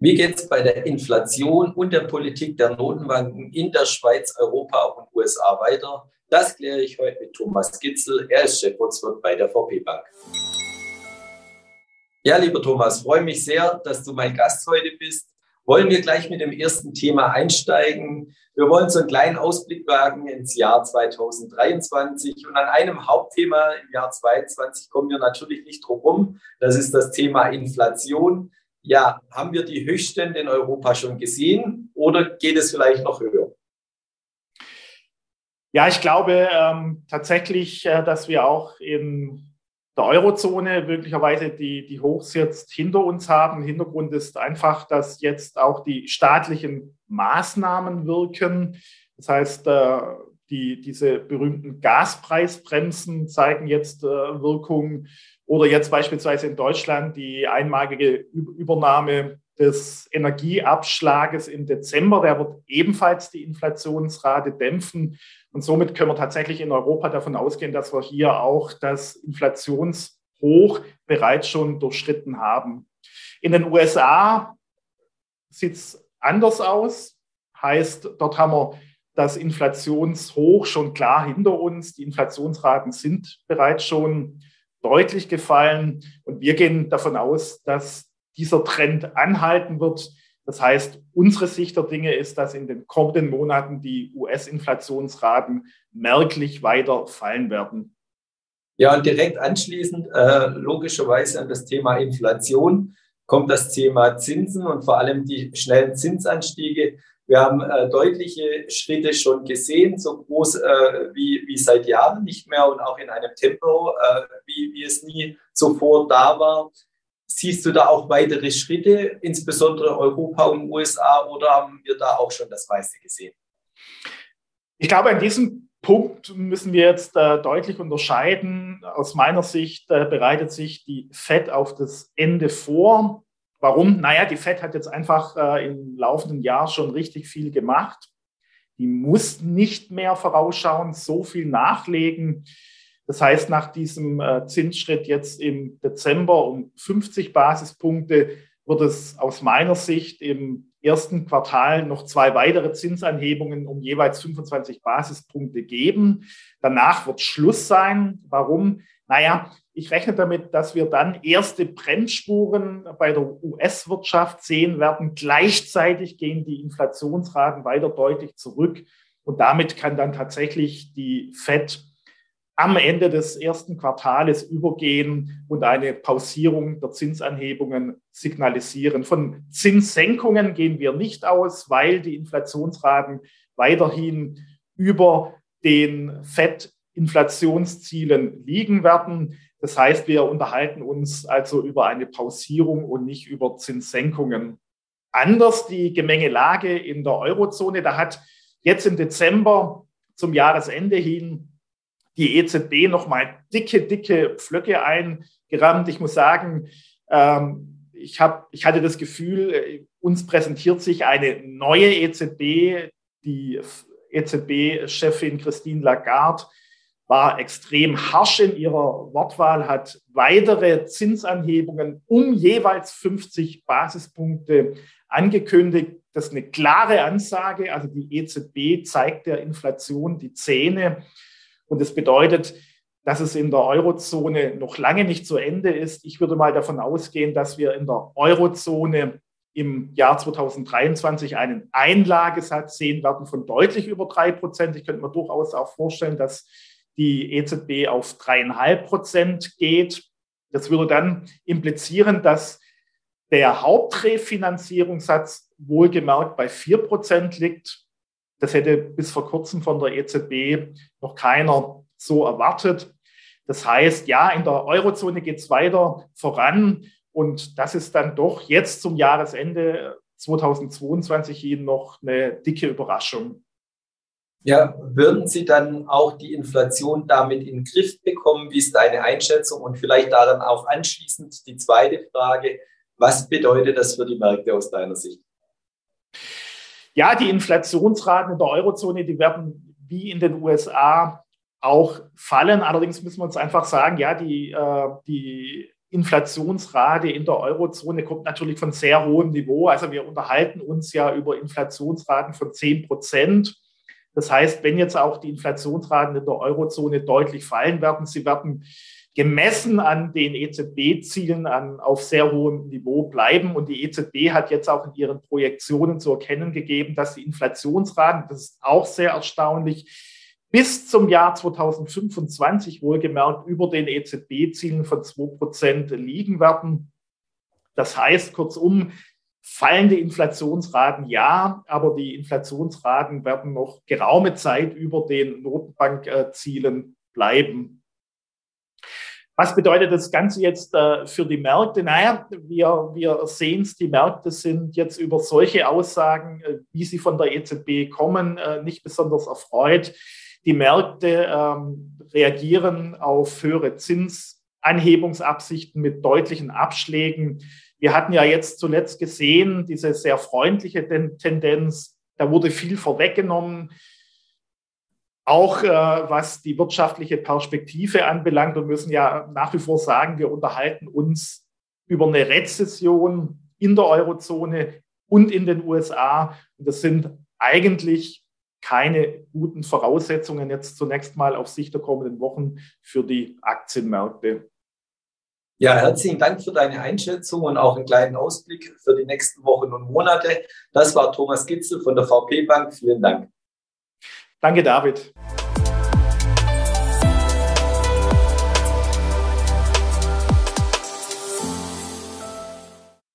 Wie geht es bei der Inflation und der Politik der Notenbanken in der Schweiz, Europa und USA weiter? Das kläre ich heute mit Thomas Gitzel. Er ist Chefvolkswirt bei der VP Bank. Ja, lieber Thomas, freue mich sehr, dass du mein Gast heute bist. Wollen wir gleich mit dem ersten Thema einsteigen? Wir wollen so einen kleinen Ausblick wagen ins Jahr 2023 und an einem Hauptthema im Jahr 2022 kommen wir natürlich nicht drum herum. Das ist das Thema Inflation. Ja, haben wir die Höchststände in Europa schon gesehen oder geht es vielleicht noch höher? Ja, ich glaube ähm, tatsächlich, äh, dass wir auch in der Eurozone möglicherweise die, die Hochs jetzt hinter uns haben. Hintergrund ist einfach, dass jetzt auch die staatlichen Maßnahmen wirken. Das heißt, äh, die, diese berühmten Gaspreisbremsen zeigen jetzt äh, Wirkung. Oder jetzt beispielsweise in Deutschland die einmalige Übernahme des Energieabschlages im Dezember. Der wird ebenfalls die Inflationsrate dämpfen. Und somit können wir tatsächlich in Europa davon ausgehen, dass wir hier auch das Inflationshoch bereits schon durchschritten haben. In den USA sieht es anders aus. Heißt, dort haben wir das Inflationshoch schon klar hinter uns. Die Inflationsraten sind bereits schon deutlich gefallen. Und wir gehen davon aus, dass dieser Trend anhalten wird. Das heißt, unsere Sicht der Dinge ist, dass in den kommenden Monaten die US-Inflationsraten merklich weiter fallen werden. Ja, und direkt anschließend, äh, logischerweise an das Thema Inflation, kommt das Thema Zinsen und vor allem die schnellen Zinsanstiege. Wir haben äh, deutliche Schritte schon gesehen, so groß äh, wie, wie seit Jahren nicht mehr und auch in einem Tempo, äh, wie, wie es nie zuvor da war. Siehst du da auch weitere Schritte, insbesondere Europa und USA, oder haben wir da auch schon das meiste gesehen? Ich glaube, an diesem Punkt müssen wir jetzt äh, deutlich unterscheiden. Aus meiner Sicht äh, bereitet sich die FED auf das Ende vor. Warum? Naja, die FED hat jetzt einfach äh, im laufenden Jahr schon richtig viel gemacht. Die muss nicht mehr vorausschauen, so viel nachlegen. Das heißt, nach diesem äh, Zinsschritt jetzt im Dezember um 50 Basispunkte wird es aus meiner Sicht im ersten Quartal noch zwei weitere Zinsanhebungen um jeweils 25 Basispunkte geben. Danach wird Schluss sein. Warum? Naja, ich rechne damit, dass wir dann erste Bremsspuren bei der US-Wirtschaft sehen werden. Gleichzeitig gehen die Inflationsraten weiter deutlich zurück. Und damit kann dann tatsächlich die FED am Ende des ersten Quartales übergehen und eine Pausierung der Zinsanhebungen signalisieren. Von Zinssenkungen gehen wir nicht aus, weil die Inflationsraten weiterhin über den FED-Inflationszielen liegen werden. Das heißt, wir unterhalten uns also über eine Pausierung und nicht über Zinssenkungen. Anders die Gemengelage in der Eurozone. Da hat jetzt im Dezember zum Jahresende hin die EZB nochmal dicke, dicke Pflöcke eingerammt. Ich muss sagen, ähm, ich, hab, ich hatte das Gefühl, äh, uns präsentiert sich eine neue EZB. Die EZB-Chefin Christine Lagarde war extrem harsch in ihrer Wortwahl, hat weitere Zinsanhebungen um jeweils 50 Basispunkte angekündigt. Das ist eine klare Ansage. Also die EZB zeigt der Inflation die Zähne. Und das bedeutet, dass es in der Eurozone noch lange nicht zu Ende ist. Ich würde mal davon ausgehen, dass wir in der Eurozone im Jahr 2023 einen Einlagesatz sehen werden von deutlich über drei Prozent. Ich könnte mir durchaus auch vorstellen, dass die EZB auf dreieinhalb Prozent geht. Das würde dann implizieren, dass der Hauptrefinanzierungssatz wohlgemerkt bei vier Prozent liegt. Das hätte bis vor kurzem von der EZB noch keiner so erwartet. Das heißt, ja, in der Eurozone geht es weiter voran. Und das ist dann doch jetzt zum Jahresende 2022 Ihnen noch eine dicke Überraschung. Ja, würden Sie dann auch die Inflation damit in den Griff bekommen? Wie ist deine Einschätzung? Und vielleicht daran auch anschließend die zweite Frage. Was bedeutet das für die Märkte aus deiner Sicht? Ja, die Inflationsraten in der Eurozone, die werden wie in den USA auch fallen. Allerdings müssen wir uns einfach sagen, ja, die, äh, die Inflationsrate in der Eurozone kommt natürlich von sehr hohem Niveau. Also wir unterhalten uns ja über Inflationsraten von 10 Prozent. Das heißt, wenn jetzt auch die Inflationsraten in der Eurozone deutlich fallen werden, sie werden gemessen an den EZB-Zielen auf sehr hohem Niveau bleiben. Und die EZB hat jetzt auch in ihren Projektionen zu erkennen gegeben, dass die Inflationsraten, das ist auch sehr erstaunlich, bis zum Jahr 2025 wohlgemerkt über den EZB-Zielen von 2% liegen werden. Das heißt, kurzum, fallende Inflationsraten ja, aber die Inflationsraten werden noch geraume Zeit über den Notenbankzielen bleiben. Was bedeutet das Ganze jetzt äh, für die Märkte? Naja, wir, wir sehen es, die Märkte sind jetzt über solche Aussagen, äh, wie sie von der EZB kommen, äh, nicht besonders erfreut. Die Märkte ähm, reagieren auf höhere Zinsanhebungsabsichten mit deutlichen Abschlägen. Wir hatten ja jetzt zuletzt gesehen, diese sehr freundliche Tendenz, da wurde viel vorweggenommen. Auch äh, was die wirtschaftliche Perspektive anbelangt, wir müssen ja nach wie vor sagen, wir unterhalten uns über eine Rezession in der Eurozone und in den USA. Und das sind eigentlich keine guten Voraussetzungen jetzt zunächst mal auf Sicht der kommenden Wochen für die Aktienmärkte. Ja, herzlichen Dank für deine Einschätzung und auch einen kleinen Ausblick für die nächsten Wochen und Monate. Das war Thomas Gitzel von der VP Bank. Vielen Dank. Danke, David.